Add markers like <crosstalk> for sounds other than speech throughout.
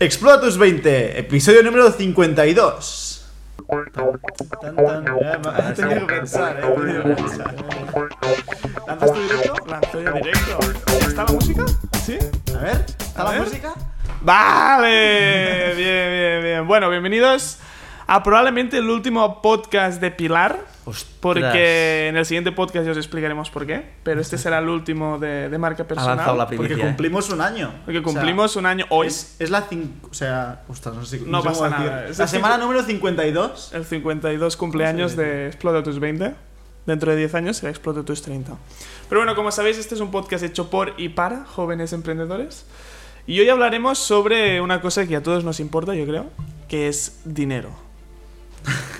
Explora tus 20, episodio número 52. Tan, tan, eh, he tenido que pensar, eh, he tenido que pensar. ¿Lanzas tu directo? Lanzo yo directo. ¿Está la música? ¿Sí? A ver, ¿está A la ver. música? Vale. Bien, bien, bien. Bueno, bienvenidos a probablemente el último podcast de Pilar. Porque en el siguiente podcast ya os explicaremos por qué. Pero este será el último de, de marca Ha personal. lanzado la Porque primicia. ¿eh? cumplimos un año. Porque O sea, cumplimos un año hoy. Es, es la 5. O sea, ostras, no sé, No sé cómo pasa nada, es La semana número 52. El 52 cumpleaños de Explota tus 20. Dentro de 10 años será Explota tus 30. Pero bueno, como sabéis, este es un podcast hecho por y para jóvenes emprendedores. Y hoy hablaremos sobre una cosa que a todos nos importa, yo creo, que es dinero.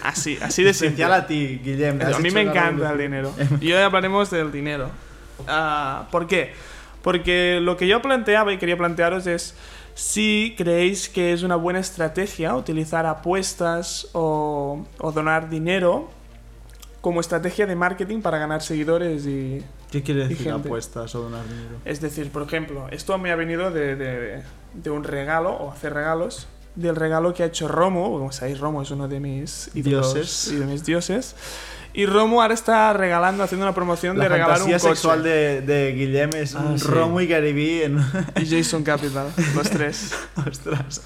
Así, así de simple. Especial a ti, Guillem. has A mí me encanta el dinero. <laughs> Y hoy hablaremos del dinero. Ah, ¿Por qué? Porque lo que yo planteaba y quería plantearos es si creéis que es una buena estrategia utilizar apuestas o, o donar dinero como estrategia de marketing para ganar seguidores y... ¿Qué quiere decir gente. apuestas o donar dinero? Es decir, por ejemplo, esto me ha venido de, de- de un regalo o hacer regalos del regalo que ha hecho Romo. Como sabéis, Romo es uno de mis ídolos Dioses. y de mis dioses. Y Romo ahora está regalando, haciendo una promoción La de regalar un fantasía coche. sexual de, de Guillem es Ah, un sí. Romo y Garibí en... Y Jason Capital, los tres. <laughs> Ostras.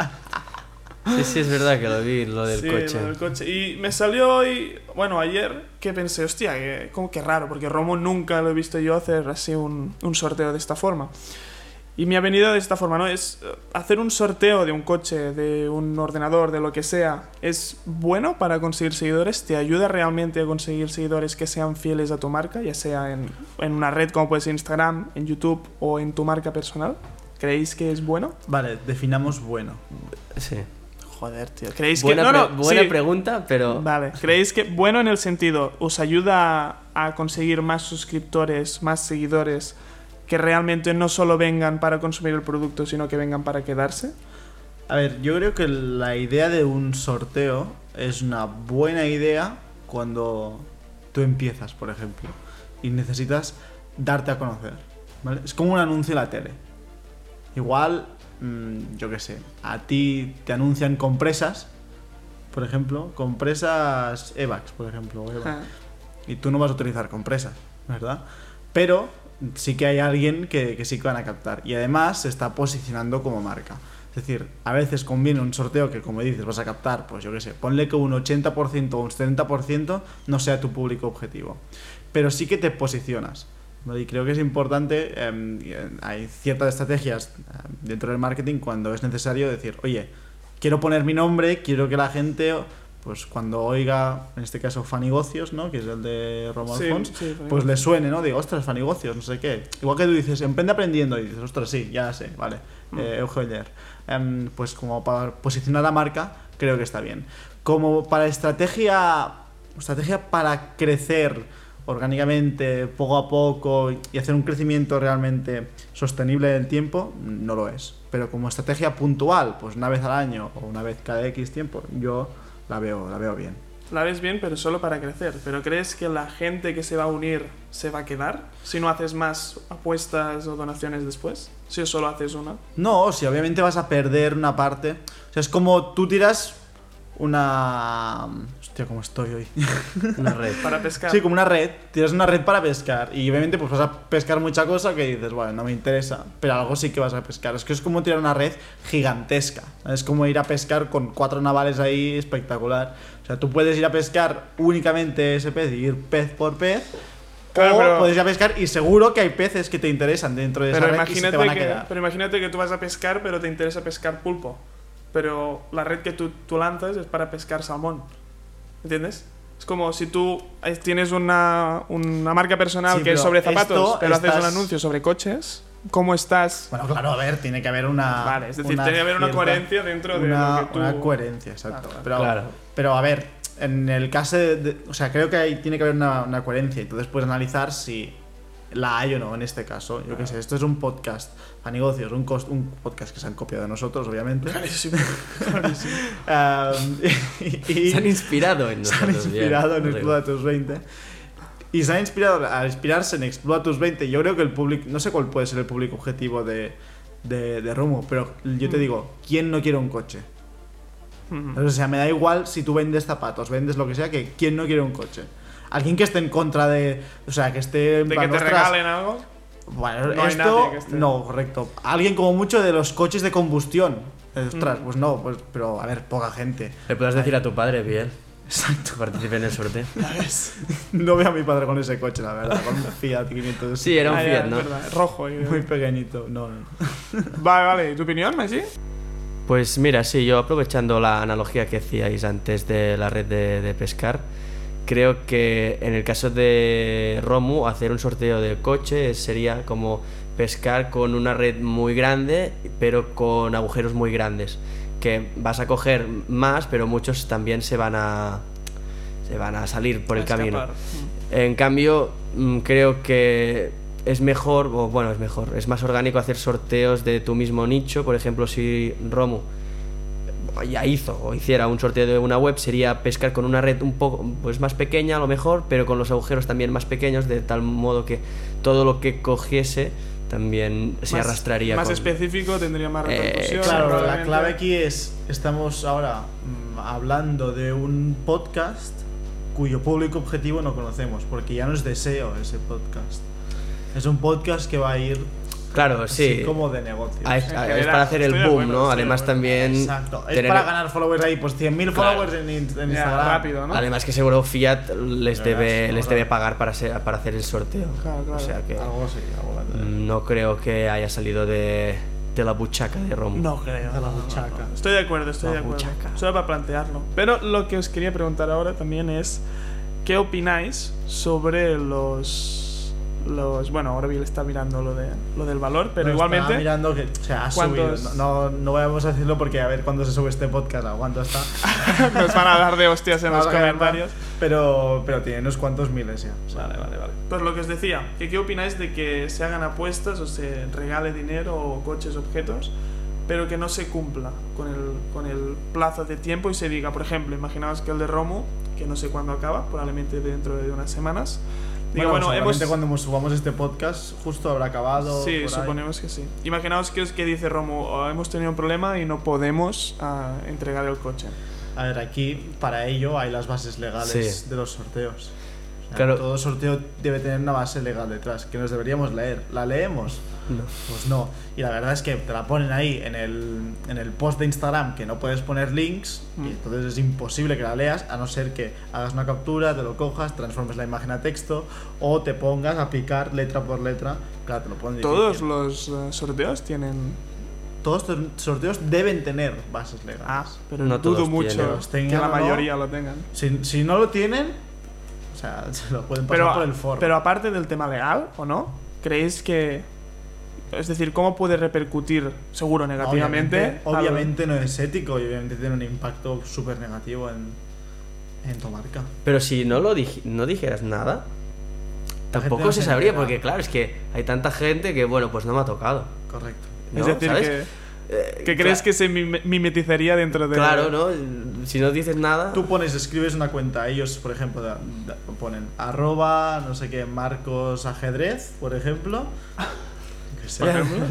Sí, sí, es verdad que lo vi, lo del Sí, coche. lo del coche. Y me salió hoy, bueno, ayer, que pensé, hostia, que, como que raro, porque Romo nunca lo he visto yo hacer así un, un sorteo de esta forma. Y me ha venido de esta forma, ¿no? Es eh, hacer un sorteo de un coche, de un ordenador, de lo que sea, es bueno para conseguir seguidores, te ayuda realmente a conseguir seguidores que sean fieles a tu marca, ya sea en, en una red como puede ser Instagram, en YouTube o en tu marca personal. ¿Creéis que es bueno? Vale, definamos bueno. Sí. Joder, tío. ¿Creéis Buena, que.? No, pre- no, buena sí. pregunta, pero. Vale, ¿creéis que bueno en el sentido, os ayuda a conseguir más suscriptores, más seguidores que realmente no solo vengan para consumir el producto, sino que vengan para quedarse? A ver, yo creo que la idea de un sorteo es una buena idea cuando tú empiezas, por ejemplo, y necesitas darte a conocer. ¿vale? Es como un anuncio en la tele. Igual, mm, yo qué sé, a ti te anuncian compresas, por ejemplo, compresas Evax, por ejemplo, o Evax. Ah, y tú no vas a utilizar compresas, ¿verdad? Pero sí que hay alguien que, que sí que van a captar. Y además se está posicionando como marca. Es decir, a veces conviene un sorteo que, como dices, vas a captar, pues yo qué sé, ponle que un 80% o un 70% no sea tu público objetivo. Pero sí que te posicionas. Y creo que es importante, em, eh, hay ciertas estrategias eh, dentro del marketing cuando es necesario decir, oye, quiero poner mi nombre, quiero que la gente, pues cuando oiga, en este caso, Fanigocios, ¿no? Que es el de Romo sí, Alfons, sí, pues le suene, ¿no? Digo, ostras, Fanigocios, no sé qué. Igual que tú dices, emprende aprendiendo, y dices, ostras, sí, ya sé, vale. Mm. Eh, Eugenio. Em, pues como para posicionar la marca, creo que está bien. Como para estrategia, estrategia para crecer orgánicamente, poco a poco, y hacer un crecimiento realmente sostenible en el tiempo, no lo es. Pero como estrategia puntual, pues una vez al año o una vez cada X tiempo, yo la veo, la veo bien. La ves bien, pero solo para crecer. ¿Pero crees que la gente que se va a unir se va a quedar si no haces más apuestas o donaciones después? Si solo haces una. No, si obviamente vas a perder una parte. O sea, es como tú tiras una... Hostia, cómo estoy hoy. <laughs> Una red. Para pescar. Sí, como una red. Tiras una red para pescar. Y obviamente pues vas a pescar mucha cosa que dices, bueno, no me interesa. Pero algo sí que vas a pescar. Es que es como tirar una red gigantesca. Es como ir a pescar con cuatro navales ahí espectacular. O sea, tú puedes ir a pescar únicamente ese pez y ir pez por pez. Claro, o pero- puedes ir a pescar y seguro que hay peces que te interesan dentro de esa Pero red y se te imagínate, van a que, quedar. pero imagínate que tú vas a pescar, pero te interesa pescar pulpo. Pero la red que tú, tú lanzas es para pescar salmón. ¿Entiendes? Es como si tú eh, tienes una, una marca personal Sí, que es sobre zapatos, pero haces un anuncio sobre coches. ¿Cómo estás? Bueno, claro, a ver, tiene que haber una. Vale, es decir, tiene que haber una coherencia dentro de una, lo que tú- Una coherencia, exacto. Claro, Pero, Claro. pero a ver, en el caso de. o sea, creo que hay- tiene que haber una, una coherencia. Entonces puedes analizar si la hay o no en este caso. Yo qué sé, esto es un podcast a negocios, un, cos- un podcast que se han copiado de nosotros, obviamente. Clarísimo, clarísimo. <laughs> Um, y, y- Se han inspirado en se han nosotros. bien. inspirado en Arriba. Explora tus 20. Y se han inspirado a inspirarse en Explora tus 20. Yo creo que el público, no sé cuál puede ser el público objetivo de, de, de Romo, pero yo te Mm. digo, ¿quién no quiere un coche? Ujú. O sea, me da igual si tú vendes zapatos, vendes lo que sea, que ¿quién no quiere un coche? Alguien que esté en contra de. O sea, que esté. en De que plan, te "Ostras, regalen algo. Bueno, No hay esto. nadie que esté- No, correcto. Alguien como mucho de los coches de combustión. Eh, Ostras, Mm. pues no, pues, pero a ver, poca gente. Le puedes decir a tu padre, bien, Exacto. que participe en el sorteo. <laughs> No veo a mi padre con ese coche, la verdad, con un Fiat 500. Sí, era un Ah, Fiat, ¿no? verdad, rojo. y- Muy pequeñito. No, no. <laughs> Vale, vale. ¿Y tu opinión, Messi? Pues mira, sí, yo aprovechando la analogía que hacíais antes de la red de, de pescar, creo que en el caso de Romu, hacer un sorteo de coche sería como pescar con una red muy grande, pero con agujeros muy grandes. Que vas a coger más, pero muchos también se van a, se van a salir por el A camino. escapar. Mm. En cambio, mm, creo que es mejor, o bueno, es mejor, es más orgánico hacer sorteos de tu mismo nicho. Por ejemplo, si Romu ya hizo o hiciera un sorteo de una web, sería pescar con una red un poco pues más pequeña a lo mejor, pero con los agujeros también más pequeños, de tal modo que todo lo que cogiese también se Más- arrastraría. Más con- específico, tendría más Eh, repercusión. Claro, la clave aquí es, estamos ahora mm, hablando de un podcast cuyo público objetivo no conocemos, porque ya no es deseo ese podcast. Es un podcast que va a ir Claro, así sí. como de negocio. Ah, es, general, para hacer el boom, acuerdo, ¿no? Además también... Exacto, es tener- para ganar followers ahí, pues 100.000 Claro. followers en, Instagram. rápido, ¿no? Además que seguro Fiat les debe, sí, les debe pagar para, ser- para hacer el sorteo. Claro, claro. O sea que Algo así, algo no creo que haya salido de, de la buchaca de Romo. No creo. De la no, no, no, buchaca. no. Estoy de acuerdo, estoy La de acuerdo. buchaca. Solo para plantearlo. Pero lo que os quería preguntar ahora también es ¿qué opináis sobre los los bueno, ahora Bill está mirando lo de lo del valor, pero No, igualmente mirando que, o sea, ha subido. No, no, no vamos a decirlo porque a ver cuándo se sube este podcast, a cuánto está. <laughs> nos van a dar de hostias en los comentarios. Pero, pero tiene unos cuantos miles ya. o sea, Vale, vale, vale. Pues lo que os decía, que qué opináis de que se hagan apuestas o se regale dinero o coches, objetos, pero que no se cumpla con el, con el plazo de tiempo y se diga, por ejemplo, imaginaos que el de Romo, que no sé cuándo acaba, probablemente dentro de unas semanas, diga, Bueno, bueno, hemos... cuando subamos este podcast justo habrá acabado. Sí, por ahí. suponemos que sí. Imaginaos que, es que dice Romo, "Oh, hemos tenido un problema y no podemos ah, entregar el coche. A ver, aquí para ello hay las bases legales Sí. de los sorteos. Claro. Todo sorteo debe tener una base legal detrás, que nos deberíamos leer. ¿La leemos? No. Pues no. Y la verdad es que te la ponen ahí en el, en el post de Instagram que no puedes poner links Mm. y entonces es imposible que la leas a no ser que hagas una captura, te lo cojas, transformes la imagen a texto o te pongas a picar letra por letra. Claro, te lo ponen Todos difícil. los eh, sorteos tienen... Todos estos sorteos deben tener bases legales. Ah, pero No dudo todos mucho que la mayoría lo tengan. Si, si no lo tienen, o sea, <laughs> se lo pueden pasar Pero, por el foro. pero aparte del tema legal, ¿o no? ¿Creéis que... Es decir, ¿cómo puede repercutir, seguro negativamente? obviamente, no es ético y obviamente tiene un impacto súper negativo en, en tu marca. Pero si no lo dij- no dijeras nada, La tampoco no se se sabría, entera. porque claro, es que hay tanta gente que, bueno, pues no me ha tocado. Correcto. ¿no? Es decir, ¿Sabes? que, Eh, que crees que se mime- mimetizaría dentro de... Claro, ¿no? Si no dices nada... Tú pones, escribes una cuenta, ellos, por ejemplo, da- da- ponen arroba, no sé qué, Marcos Ajedrez, por ejemplo. <laughs> Que ejemplo.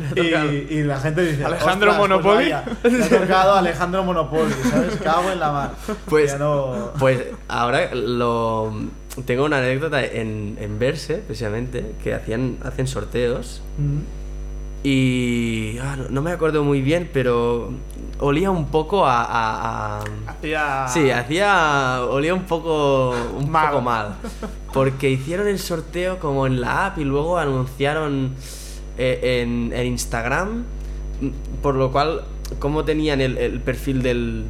y, y la gente dice Alejandro "Ostras, pues Monopoly". vaya, le ha tocado Alejandro Monopoly, ¿sabes? Cago en la mar. Pues- Ya no... Pues ahora lo tengo una anécdota en, en Verse, precisamente, que hacían, hacen sorteos Mm. Y ah, no, no me acuerdo muy bien, pero olía un poco a... a- a- Hacía... Sí, hacía. olía un poco. un Mal. poco mal. Porque hicieron el sorteo como en la app y luego anunciaron eh, en, en Instagram. Por lo cual, ¿cómo tenían el, el perfil del.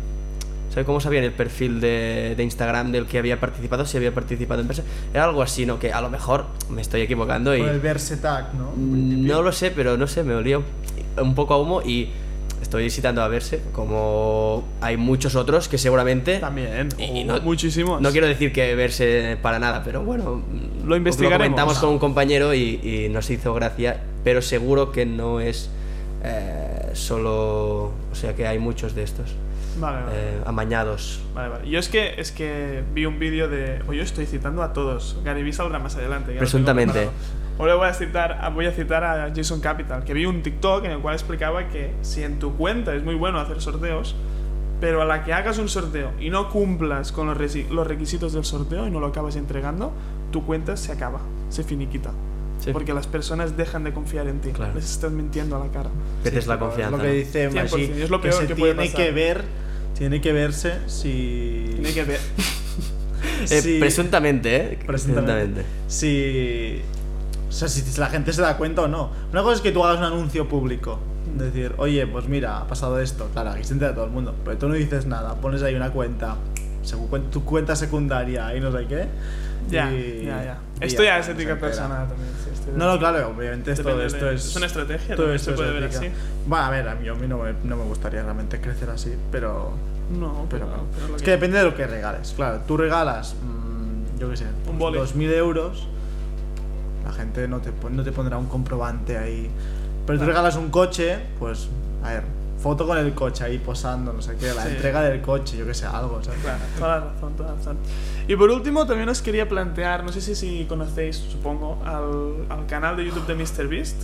¿Sabes cómo sabían el perfil de, de Instagram del que había participado? Si había participado en persona. Era algo así, ¿no? Que a lo mejor me estoy equivocando y. Con el verse tag, ¿no? Mm, No lo sé, pero no sé, me olía un poco a humo y estoy citando a verse, como hay muchos otros que seguramente... También, Y no- muchísimos. No quiero decir que verse para nada, pero bueno, Lo investigaremos. Lo comentamos con un compañero y, y nos hizo gracia, pero seguro que no es eh, solo... O sea que hay muchos de estos, Vale, vale. eh, amañados. Vale, vale. Yo es que, es que vi un vídeo de. O yo estoy citando a todos. Gary Vee saldrá más adelante. Presuntamente. preparado. Ahora voy a citar, voy a citar a Jason Capital, que vi un TikTok en el cual explicaba que si en tu cuenta es muy bueno hacer sorteos, pero a la que hagas un sorteo y no cumplas con los, los requisitos del sorteo y no lo acabas entregando, tu cuenta se acaba, se finiquita. Sí. Porque las personas dejan de confiar en ti. Claro. Les estás mintiendo a la cara. Pierdes la Pero confianza. Es lo que dice 100%, Maggi, es lo peor se que puede tiene pasar. que ver, tiene que verse si... Tiene que ver. <laughs> Eh, si- Presuntamente, ¿eh? Presuntamente. Si, o sea, si la gente se da cuenta o no. Una cosa es que tú hagas un anuncio público. Decir, oye, pues mira, ha pasado esto. Claro, aquí se entera todo el mundo. Pero tú no dices nada. Pones ahí una cuenta. Cuen- Tu cuenta secundaria y no sé qué. Ya, y- ya, ya. Esto ya es está, ética personal también. sí, estoy de No, no, claro, obviamente esto, Depende esto de- es. es una estrategia, todo esto se puede es ver así. Bueno, a ver, a mí, a mí no, me, no me gustaría realmente crecer así, pero. No, Pero, pero, pero es que- que depende de lo que regales. Claro, tú regalas, mm, yo qué sé, Un boli. 2.000 euros, la gente no te, no te pondrá un comprobante ahí. Pero tú Claro. regalas un coche, pues, a ver, foto con el coche ahí posando, no sé qué, la Sí. entrega del coche, yo qué sé, algo, ¿sabes? Claro, toda la razón, toda la razón. Y por último, también os quería plantear, no sé si, si conocéis, supongo, al, al canal de YouTube de MrBeast.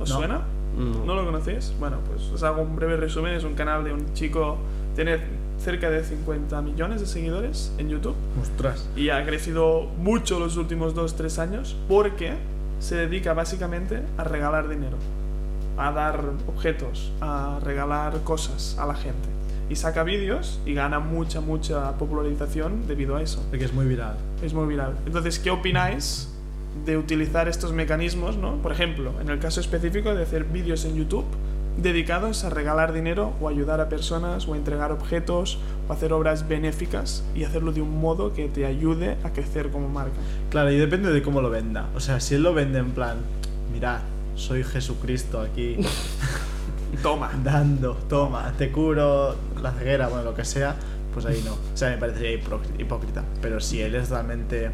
¿Os No. suena? No. ¿No lo conocéis? Bueno, pues os hago un breve resumen. Es un canal de un chico, tiene cerca de 50 millones de seguidores en YouTube Ostras. y ha crecido mucho los últimos 2-3 años porque se dedica básicamente a regalar dinero, a dar objetos, a regalar cosas a la gente. Y saca vídeos y gana mucha, mucha popularización debido a eso. Porque es muy viral. Es muy viral. Entonces, ¿qué opináis de utilizar estos mecanismos, ¿no? Por ejemplo, en el caso específico de hacer vídeos en YouTube dedicados a regalar dinero o ayudar a personas o entregar objetos o hacer obras benéficas y hacerlo de un modo que te ayude a crecer como marca. Claro, y depende de cómo lo venda. O sea, si él lo vende en plan, mirad, soy Jesucristo aquí. <laughs> Toma. dando, toma, te curo la ceguera, bueno, lo que sea, pues ahí no. O sea, me parecería hipócrita. Pero si él es realmente.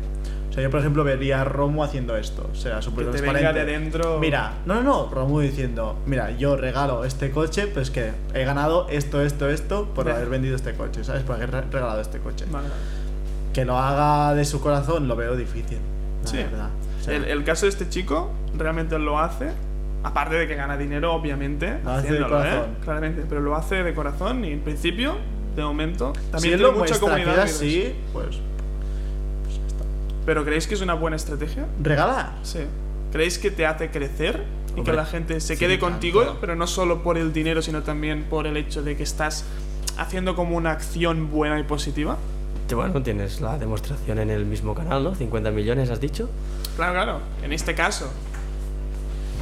O sea, yo por ejemplo vería a Romo haciendo esto. O sea, súper transparente. de dentro. Mira, no, no, no, Romo diciendo, mira, yo regalo este coche, pues que he ganado esto, esto, esto por haber vendido este coche, ¿sabes? Por haber re- regalado este coche. Vale. Que lo haga de su corazón lo veo difícil. La Sí. verdad. El, el caso de este chico realmente lo hace, aparte de que gana dinero, obviamente, Lo haciéndolo, ¿eh? Claramente, pero lo hace de corazón y en principio, de momento, si también él tiene mucha que comunidad. es de vídeos. así, pues ¿Pero creéis que es una buena estrategia? regalar. Sí. ¿Creéis que te hace crecer y que Hombre, la gente se sí, quede tanto. contigo, pero no solo por el dinero, sino también por el hecho de que estás haciendo como una acción buena y positiva? Que Bueno, tienes la demostración en el mismo canal, ¿no? 50 millones, has dicho. Claro, claro. En este caso.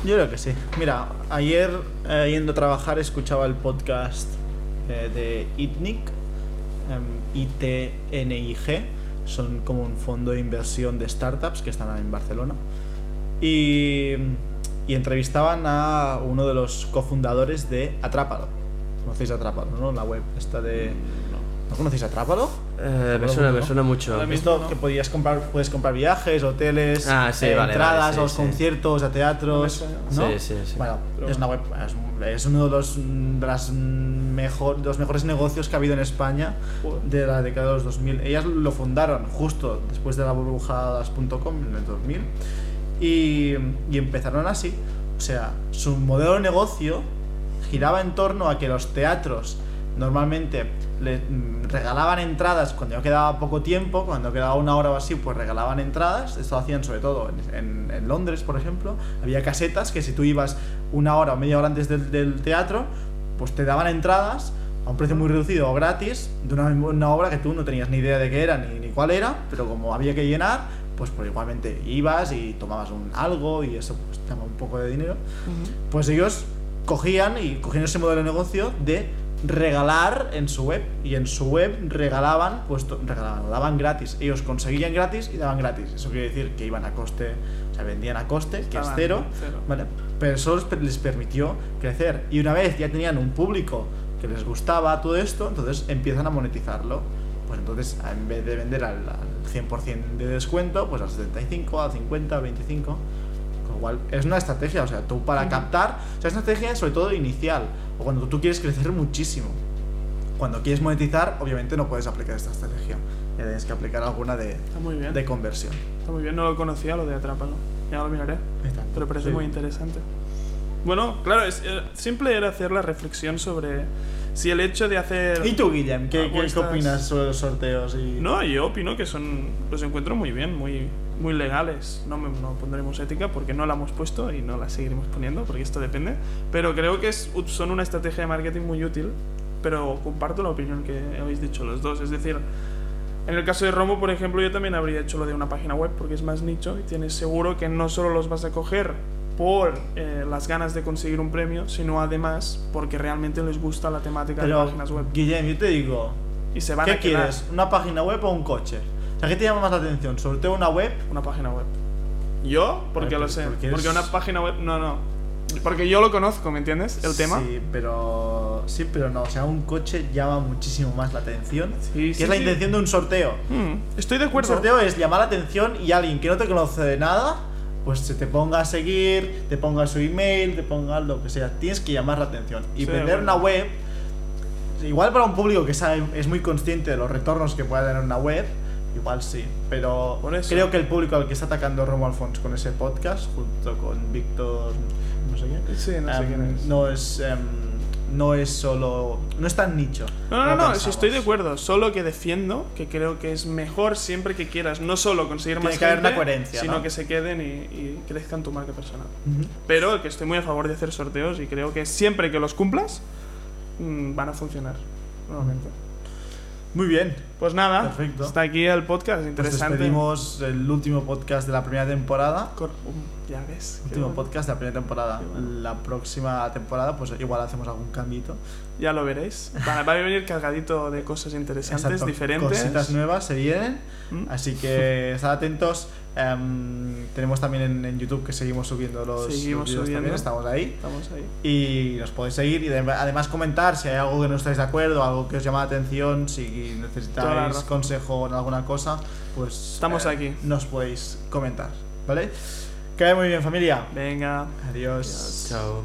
Yo creo que sí. Mira, ayer eh, yendo a trabajar escuchaba el podcast eh, de ITNIC, em, ITNIG, son como un fondo de inversión de startups que están en Barcelona. Y, y entrevistaban a uno de los cofundadores de Atrápalo. ¿Conocéis Atrápalo, no? La web esta de... ¿No conocéis Atrápalo? Eh, me suena, me suena mucho. Ahora mismo que podías comprar, puedes comprar viajes, hoteles, Ah, sí, eh, vale, entradas vale, sí, a los sí. conciertos, a teatros. No me ¿no? Sí, sí, sí. Bueno, Pero es una web, es, es uno de los, de las mejor, de los mejores negocios que ha habido en España Joder. de la década de los 2000. Ellas lo fundaron justo después de la burbuja.com en el 2000 y, y empezaron así. O sea, su modelo de negocio giraba en torno a que los teatros normalmente le mm, regalaban entradas cuando ya quedaba poco tiempo, cuando quedaba una hora o así, pues regalaban entradas. Esto lo hacían sobre todo en, en- en Londres, por ejemplo. Había casetas que si tú ibas una hora o media hora antes del, del teatro, pues te daban entradas a un precio muy reducido o gratis de una, una obra que tú no tenías ni idea de qué era ni, ni cuál era, pero como había que llenar, pues, pues igualmente ibas y tomabas un algo y eso pues te daba un poco de dinero pues ellos cogían y cogían ese modelo de negocio de regalar en su web y en su web regalaban pues regalaban daban gratis. Ellos conseguían gratis y daban gratis. Eso quiere decir que iban a coste o sea vendían a coste que es Estaban cero, cero. vale pero eso les permitió crecer. Y una vez ya tenían un público que les gustaba todo esto entonces empiezan a monetizarlo. Pues entonces en vez de vender al, al 100% de descuento pues al 75 al 50 al 25 con lo cual, es una estrategia, o sea, tú para captar, o sea, es una estrategia sobre todo inicial, o cuando tú quieres crecer muchísimo. Cuando quieres monetizar, obviamente no puedes aplicar esta estrategia, ya tienes que aplicar alguna de, de conversión. Está muy bien, no lo conocía lo de Atrápalo. Ya lo miraré. Pero parece Sí. muy interesante. Bueno, claro, es, eh, simple era hacer la reflexión sobre si el hecho de hacer... ¿Y tú, Guillem? ¿Qué, qué- opinas sobre los sorteos? Y... No, yo opino que son los encuentro muy bien, muy, muy legales. No, me- no pondremos ética porque no la hemos puesto y no la seguiremos poniendo porque esto depende. Pero creo que es, son una estrategia de marketing muy útil. Pero comparto la opinión que habéis dicho los dos. Es decir, en el caso de Romo, por ejemplo, yo también habría hecho lo de una página web porque es más nicho y tienes seguro que no solo los vas a coger por eh, las ganas de conseguir un premio, sino además porque realmente les gusta la temática de Pero, páginas web. Guillem, yo te digo, Y se van ¿qué a quieres? ¿Una página web o un coche? O sea, ¿qué te llama más la atención? ¿Sorteo una web? una página web. ¿Yo? Porque Ay, lo sé. porque Porque, eres- una página web. No, no. Porque yo lo conozco, ¿me entiendes? El tema. Sí, pero. Sí, pero no. O sea, un coche llama muchísimo más la atención. Sí, que sí, es la sí. intención de un sorteo. Mm, estoy de Un acuerdo. sorteo es llamar la atención y alguien que no te conoce de nada, pues se te ponga a seguir, te ponga su email, te ponga lo que sea. Tienes que llamar la atención. Y Sí, de vender una web, igual para un público que sabe, es muy consciente de los retornos que puede tener una web, igual sí. Pero creo que el público al que está atacando Romo Alfons con ese podcast, junto con Víctor, no sé qué, Sí, no sé em, quién es. no es. em, no es solo. No es tan nicho. No, no, no, pensamos. estoy de acuerdo. Solo que defiendo que creo que es mejor siempre que quieras no solo conseguir Tiene más que haber gente, una coherencia, sino ¿no? que se queden y, y crezcan tu marca personal. Ujú. Pero que estoy muy a favor de hacer sorteos y creo que siempre que los cumplas mm, van a funcionar. Nuevamente. Muy bien. Pues nada, Perfecto. está aquí el podcast, Nos interesante. despedimos el último podcast de la primera temporada. Cor- um, ya ves. Último bueno. podcast de la primera temporada. Bueno. La próxima temporada, pues igual hacemos algún cambito. Ya lo veréis. Va, va a venir cargadito de cosas interesantes, Exacto. diferentes. Cositas nuevas se vienen. Mm. Así que <laughs> estad atentos. Em, tenemos también en, en YouTube que seguimos subiendo los, Seguimos subiendo. también. Estamos ahí. Estamos ahí. Y nos podéis seguir y de- además comentar si hay algo que no estáis de acuerdo, algo que os llama la atención, si necesitáis consejo en alguna cosa, pues eh, Estamos aquí. Nos podéis comentar, ¿vale? Muy bien, familia. Venga. Adiós. Adiós chao.